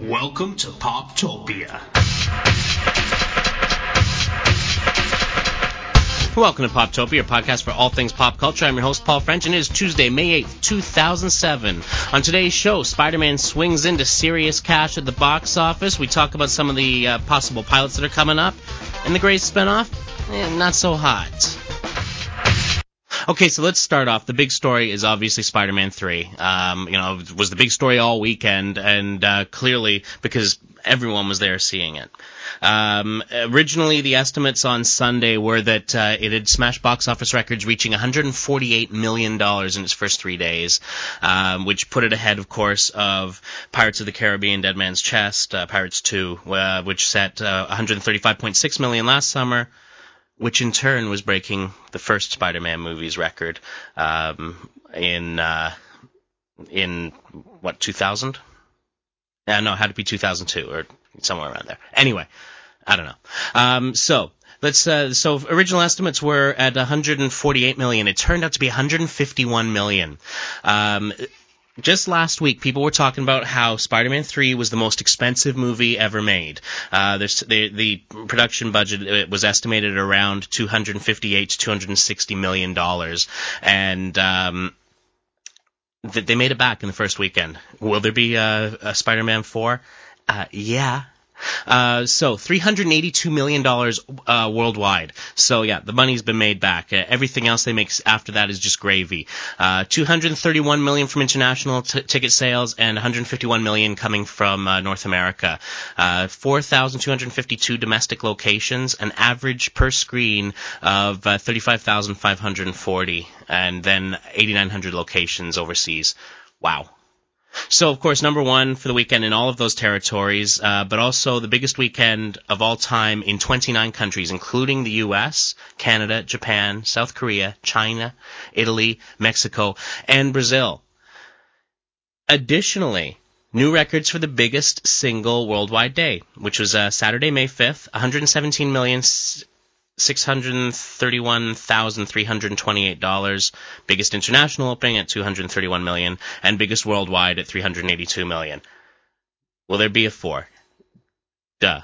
Welcome to Poptopia. Welcome to Poptopia, your podcast for all things pop culture. I'm your host, Paul French, and it is Tuesday, May 8th, 2007. On today's show, Spider-Man swings into serious cash at the box office. We talk about some of the uh, possible pilots that are coming up. And the Grey's spinoff, eh, not so hot. Okay, so let's start off. The big story is obviously Spider-Man 3. Um, you know, it was the big story all weekend, and uh, clearly because everyone was there seeing it. Um, originally, the estimates on Sunday were that uh, it had smashed box office records, reaching 148 million dollars in its first three days, um, which put it ahead, of course, of Pirates of the Caribbean: Dead Man's Chest, uh, Pirates 2, uh, which set 135.6 million last summer which in turn was breaking the first Spider-Man movie's record um, in uh, in what 2000? Yeah, no, it had to be 2002 or somewhere around there. Anyway, I don't know. Um, so let's uh, so original estimates were at 148 million. It turned out to be 151 million. Um, just last week, people were talking about how Spider-Man 3 was the most expensive movie ever made. Uh, the, the production budget was estimated around 258 to 260 million dollars, and um, th- they made it back in the first weekend. Will there be a, a Spider-Man 4? Uh, yeah, uh, so $382 million uh, worldwide. So yeah, the money's been made back. Uh, everything else they make after that is just gravy. Uh, 231 million from international t- ticket sales and 151 million coming from uh, North America. Uh, 4,252 domestic locations, an average per screen of 35,540, and then 8,900 locations overseas. Wow. So, of course, number one for the weekend in all of those territories, uh, but also the biggest weekend of all time in 29 countries, including the U.S., Canada, Japan, South Korea, China, Italy, Mexico, and Brazil. Additionally, new records for the biggest single worldwide day, which was uh, Saturday, May 5th, 117 million $631,328. Biggest international opening at 231 million and biggest worldwide at 382 million. Will there be a four? Duh.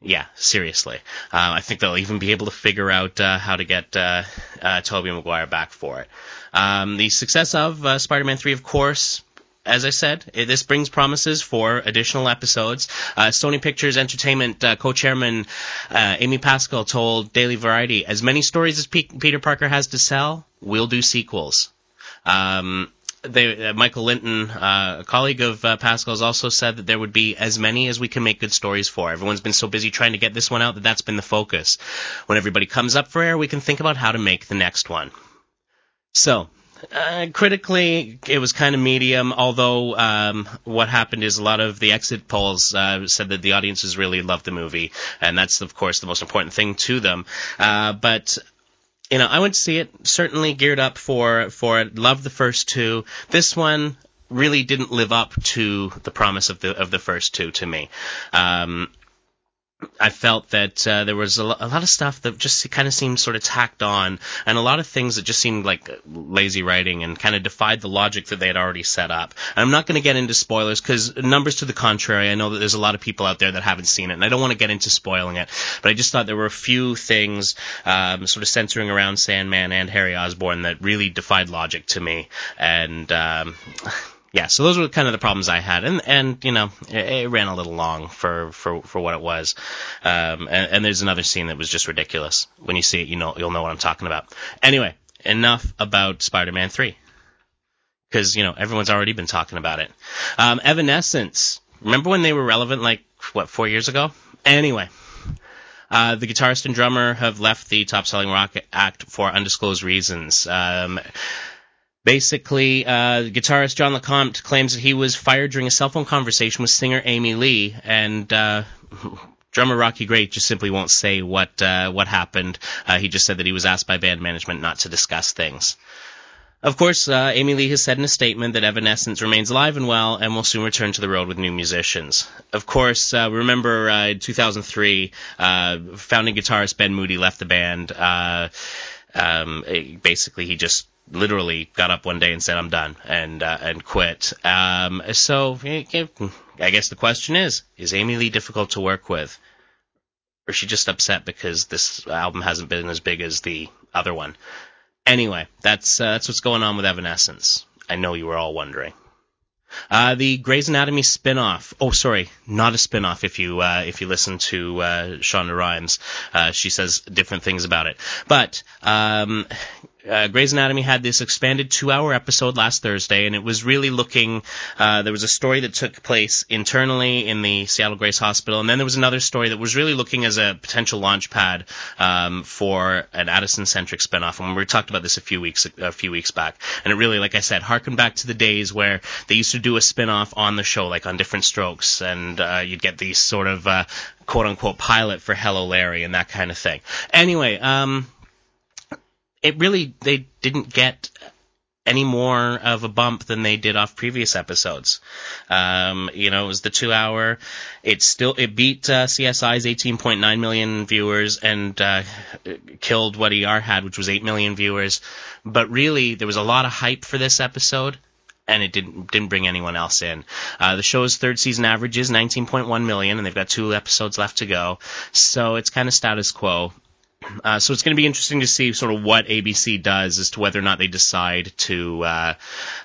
Yeah, seriously. Uh, I think they'll even be able to figure out uh, how to get uh, uh, Tobey Maguire back for it. Um, the success of uh, Spider-Man 3, of course, as I said, this brings promises for additional episodes. Uh, Sony Pictures Entertainment uh, co-chairman uh, Amy Pascal told Daily Variety, "As many stories as P- Peter Parker has to sell, we'll do sequels." Um, they, uh, Michael Lynton, uh, a colleague of uh, Pascal's, also said that there would be as many as we can make good stories for. Everyone's been so busy trying to get this one out that that's been the focus. When everybody comes up for air, we can think about how to make the next one. So, uh, critically, it was kind of medium. Although um, what happened is a lot of the exit polls uh, said that the audiences really loved the movie, and that's of course the most important thing to them. Uh, but you know, I went to see it. Certainly geared up for for it. Loved the first two. This one really didn't live up to the promise of the of the first two to me. Um, I felt that uh, there was a, lo- a, lot of stuff that just kind of seemed sort of tacked on, and a lot of things that just seemed like lazy writing and kind of defied the logic that they had already set up. And I'm not going to get into spoilers because numbers to the contrary, I know that there's a lot of people out there that haven't seen it, and I don't want to get into spoiling it. But I just thought there were a few things um, sort of centering around Sandman and Harry Osborn that really defied logic to me, and. Um, yeah, so those were kind of the problems I had, and and you know it, it ran a little long for for for what it was. Um, and, and there's another scene that was just ridiculous. When you see it, you know you'll know what I'm talking about. Anyway, enough about Spider-Man three, because you know everyone's already been talking about it. Um, Evanescence, remember when they were relevant like what four years ago? Anyway. Uh, the guitarist and drummer have left the top-selling rock act for undisclosed reasons. Um, Basically, uh, guitarist John LeCompt claims that he was fired during a cell phone conversation with singer Amy Lee, and uh, drummer Rocky Gray just simply won't say what uh, what happened. Uh, he just said that he was asked by band management not to discuss things. Of course, uh, Amy Lee has said in a statement that Evanescence remains alive and well and will soon return to the road with new musicians. Of course, remember uh, in 2003, uh, founding guitarist Ben Moody left the band. Um, basically, he just literally got up one day and said, "I'm done," and uh, and quit. Um, so I guess the question is: Is Amy Lee difficult to work with, or is she just upset because this album hasn't been as big as the other one? Anyway, that's uh, that's what's going on with Evanescence. I know you were all wondering. Uh, the Grey's Anatomy spin-off. Oh, sorry, not a spin-off. If you uh, if you listen to uh, Shonda Rhimes, uh, she says different things about it. But um, uh, Grey's Anatomy had this expanded two-hour episode last Thursday, and it was really looking. Uh, there was a story that took place internally in the Seattle Grace Hospital, and then there was another story that was really looking as a potential launch pad um, for an Addison-centric spinoff. And we talked about this a few weeks a few weeks back, and it really, like I said, harkened back to the days where they used to do a spinoff on the show, like on Different Strokes, and uh, you'd get these sort of uh, quote unquote pilot for Hello Larry and that kind of thing. Anyway, um it really they didn't get any more of a bump than they did off previous episodes. Um, you know, it was the two hour. It still it beat uh, CSI's 18.9 million viewers and uh, killed what ER had, which was 8 million viewers. But really, there was a lot of hype for this episode. And it didn't didn't bring anyone else in. Uh, the show's third season average is 19.1 million, and they've got two episodes left to go. So it's kind of status quo. Uh, so it's going to be interesting to see sort of what ABC does as to whether or not they decide to uh,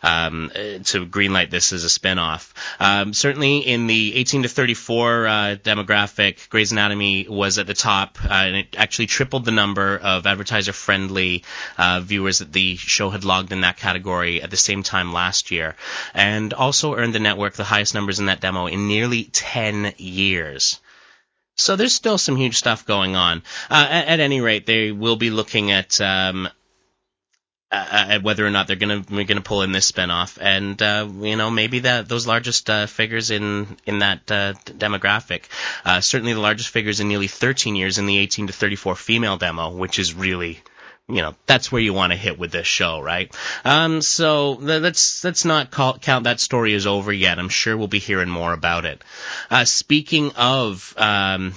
um, to greenlight this as a spinoff. Um, certainly, in the 18 to 34 uh, demographic, Grey's Anatomy was at the top, uh, and it actually tripled the number of advertiser-friendly uh, viewers that the show had logged in that category at the same time last year, and also earned the network the highest numbers in that demo in nearly 10 years. So there's still some huge stuff going on. Uh, at, at, any rate, they will be looking at um, at whether or not they're going to going to pull in this spinoff, and uh, you know maybe that those largest uh, figures in in that uh, demographic, uh, certainly the largest figures in nearly 13 years in the 18 to 34 female demo, which is really you know that's where you want to hit with this show, right? Um, so let's let's not call, count that story as over yet. I'm sure we'll be hearing more about it. Uh, speaking of. Um,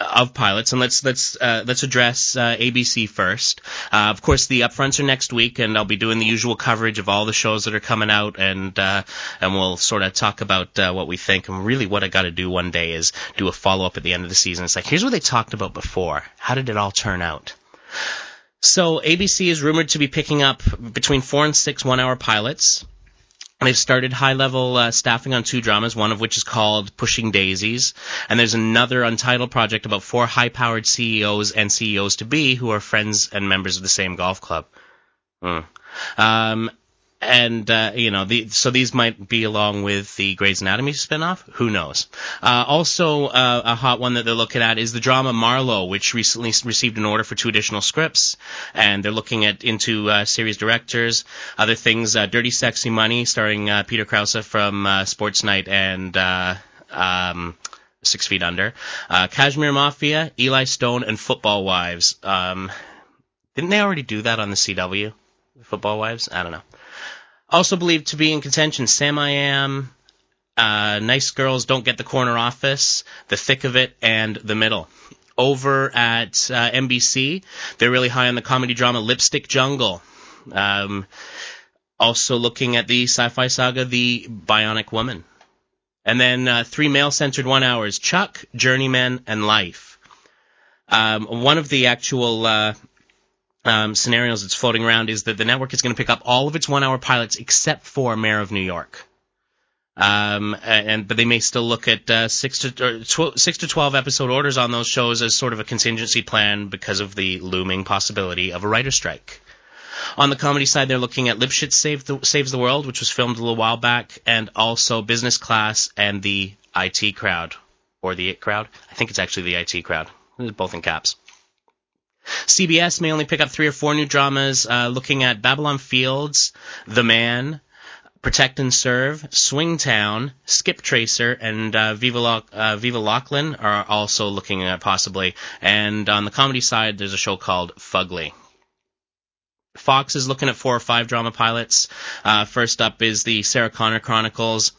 of pilots, and let's let's uh, let's address uh, ABC first. Uh, of course, the upfronts are next week, and I'll be doing the usual coverage of all the shows that are coming out, and uh, and we'll sort of talk about uh, what we think. And really, what I got to do one day is do a follow up at the end of the season. It's like here's what they talked about before. How did it all turn out? So ABC is rumored to be picking up between four and six one-hour pilots. They've started high-level uh, staffing on two dramas, one of which is called Pushing Daisies, and there's another untitled project about four high-powered CEOs and CEOs to be who are friends and members of the same golf club. Hmm. Um, and uh, you know, the, so these might be along with the Grey's Anatomy spinoff. Who knows? Uh, also, uh, a hot one that they're looking at is the drama Marlowe, which recently received an order for two additional scripts, and they're looking at into uh, series directors. Other things: uh, Dirty Sexy Money, starring uh, Peter Krause from Sports Night and. Um, Six Feet Under, Cashmere Mafia, Eli Stone, and Football Wives. Um, didn't they already do that on the CW? Football Wives? I don't know. Also believed to be in contention, Sam I Am, uh, Nice Girls Don't Get the Corner Office, The Thick of It, and The Middle. Over at uh, NBC, they're really high on the comedy drama Lipstick Jungle. Um, also looking at the sci-fi saga The Bionic Woman. And then uh, three male-centered one hours, Chuck, Journeyman, and Life. Um, one of the actual uh, um, scenarios that's floating around is that the network is going to pick up all of its one-hour pilots except for Mayor of New York. Um, and but they may still look at uh, six to tw- six to twelve episode orders on those shows as sort of a contingency plan because of the looming possibility of a writer strike. On the comedy side, they're looking at Lipshitz Save the, Saves the World, which was filmed a little while back, and also Business Class and the IT Crowd, or the It Crowd. I think it's actually the IT Crowd. Both in caps. CBS may only pick up three or four new dramas, uh, looking at Babylon Fields, The Man, Protect and Serve, Swingtown, Skip Tracer, and uh, Viva, Lock, uh, Viva Laughlin are also looking at possibly. And on the comedy side, there's a show called Fugly. Fox is looking at four or five drama pilots. Uh, first up is the Sarah Connor Chronicles,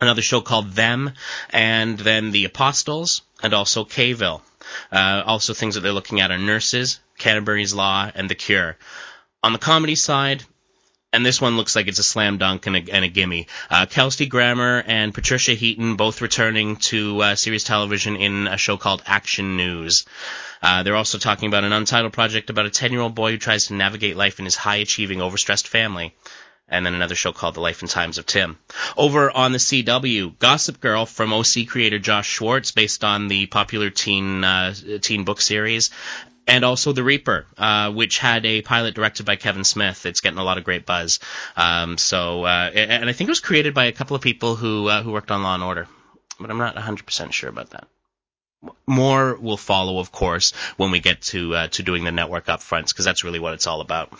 another show called Them, and then The Apostles, and also K-ville. Uh, also, things that they're looking at are Nurses, Canterbury's Law, and The Cure. On the comedy side, and this one looks like it's a slam dunk and a, and a gimme. Uh, Kelsey Grammer and Patricia Heaton both returning to uh, series television in a show called Action News. Uh, they're also talking about an untitled project about a 10 year old boy who tries to navigate life in his high achieving, overstressed family. And then another show called The Life and Times of Tim. Over on the CW, Gossip Girl from OC creator Josh Schwartz, based on the popular teen uh, teen book series, and also The Reaper, uh, which had a pilot directed by Kevin Smith. It's getting a lot of great buzz. Um, so, uh, and I think it was created by a couple of people who uh, who worked on Law and Order, but I'm not 100% sure about that. More will follow, of course, when we get to uh, to doing the network upfronts, because that's really what it's all about.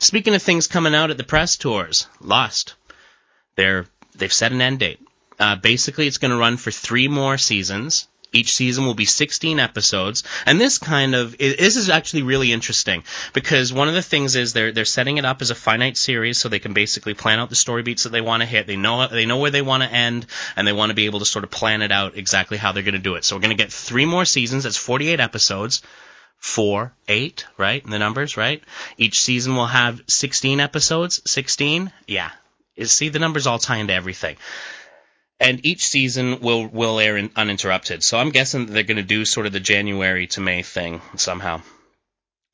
Speaking of things coming out at the press tours, Lost. They're they've set an end date. Uh, basically, it's going to run for three more seasons. Each season will be 16 episodes, and this kind of this is actually really interesting because one of the things is they're they're setting it up as a finite series, so they can basically plan out the story beats that they want to hit. They know they know where they want to end, and they want to be able to sort of plan it out exactly how they're going to do it. So we're going to get three more seasons. That's 48 episodes four, eight, right? The numbers, right? Each season will have 16 episodes. 16? Yeah. See, the numbers all tie into everything. And each season will, will air in, uninterrupted. So I'm guessing they're going to do sort of the January to May thing somehow.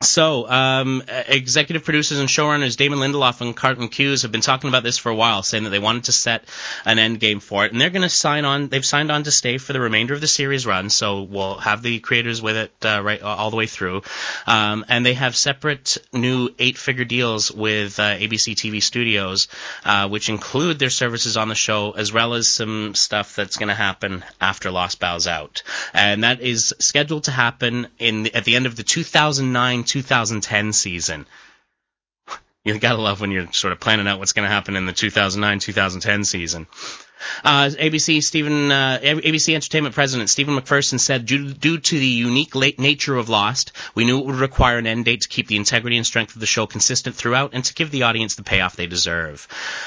So, um, executive producers and showrunners Damon Lindelof and Carlton Cuse have been talking about this for a while, saying that they wanted to set an end game for it, and they're going to sign on. They've signed on to stay for the remainder of the series run, so we'll have the creators with it uh, right all the way through. Um, and they have separate new eight-figure deals with uh, ABC TV Studios, uh, which include their services on the show as well as some stuff that's going to happen after Lost bows out, and that is scheduled to happen in at the end of the 2009. 2010 season. You gotta love when you're sort of planning out what's going to happen in the 2009-2010 season. Uh, ABC Stephen uh, ABC Entertainment President Stephen McPherson said, due, due, to the unique nature of Lost, we knew it would require an end date to keep the integrity and strength of the show consistent throughout, and to give the audience the payoff they deserve.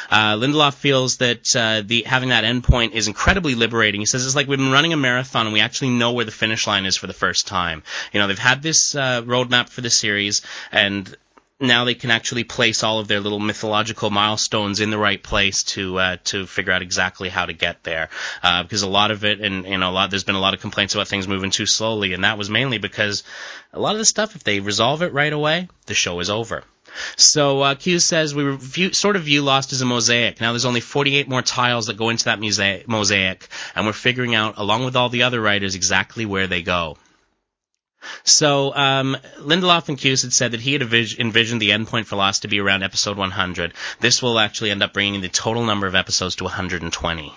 Uh, Lindelof feels that uh, the having that end point is incredibly liberating. He says it's like we've been running a marathon and we actually know where the finish line is for the first time. You know, they've had this uh, roadmap for the series, and now they can actually place all of their little mythological milestones in the right place to uh, to figure out exactly how to get there. Uh, because a lot of it, and you know, a lot there's been a lot of complaints about things moving too slowly, and that was mainly because a lot of the stuff, if they resolve it right away, the show is over. So uh, Cuse says we sort of view Lost as a mosaic. Now there's only 48 more tiles that go into that mosaic, and we're figuring out, along with all the other writers, exactly where they go. So um, Lindelof and Cuse had said that he had envisioned the endpoint for Lost to be around episode 100. This will actually end up bringing the total number of episodes to 120.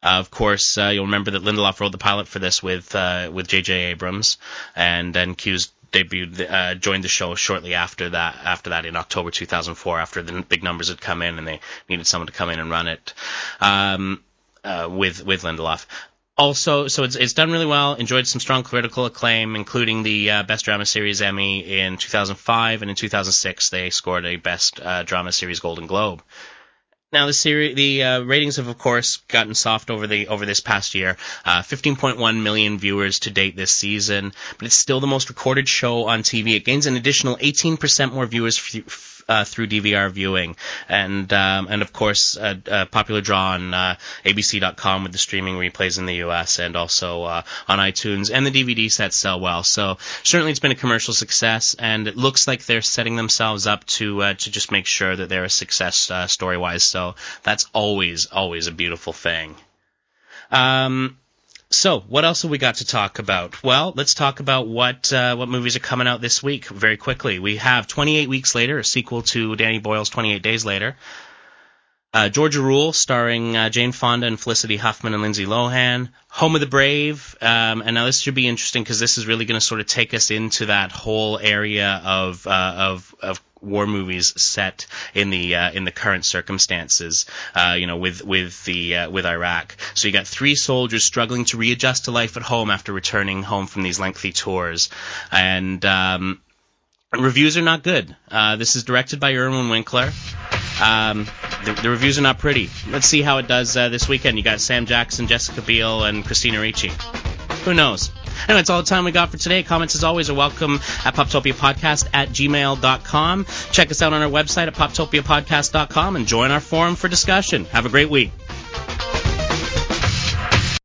Uh, of course, uh, you'll remember that Lindelof wrote the pilot for this with uh, with J.J. Abrams, and then Cuse debuted uh, joined the show shortly after that. After that, in October 2004, after the big numbers had come in and they needed someone to come in and run it um, uh, with with Lindelof also, so it's, it's done really well. Enjoyed some strong critical acclaim, including the uh, Best Drama Series Emmy in 2005, and in 2006 they scored a Best uh, Drama Series Golden Globe. Now the series, the uh, ratings have of course gotten soft over the over this past year. Uh, 15.1 million viewers to date this season, but it's still the most recorded show on TV. It gains an additional 18% more viewers f- uh, through DVR viewing, and um, and of course a, a popular draw on uh, ABC.com with the streaming replays in the U.S. and also uh, on iTunes, and the DVD sets sell well. So certainly it's been a commercial success, and it looks like they're setting themselves up to uh, to just make sure that they're a success uh, story wise. So that's always always a beautiful thing. Um, so, what else have we got to talk about? Well, let's talk about what uh, what movies are coming out this week very quickly. We have 28 Weeks Later, a sequel to Danny Boyle's 28 Days Later. Uh, Georgia Rule, starring uh, Jane Fonda and Felicity Huffman and Lindsay Lohan. Home of the Brave, um, and now this should be interesting because this is really going to sort of take us into that whole area of uh, of of war movies set in the uh, in the current circumstances, uh, you know, with with the uh, with Iraq. So you got three soldiers struggling to readjust to life at home after returning home from these lengthy tours, and um, reviews are not good. Uh, this is directed by Irwin Winkler. Um, the, the, reviews are not pretty. Let's see how it does uh, this weekend. You got Sam Jackson, Jessica Biel, and Christina Ricci. Who knows? Anyway, that's all the time we got for today. Comments, as always, are welcome at poptopiapodcast at gmail.com. Check us out on our website at poptopiapodcast.com and join our forum for discussion. Have a great week.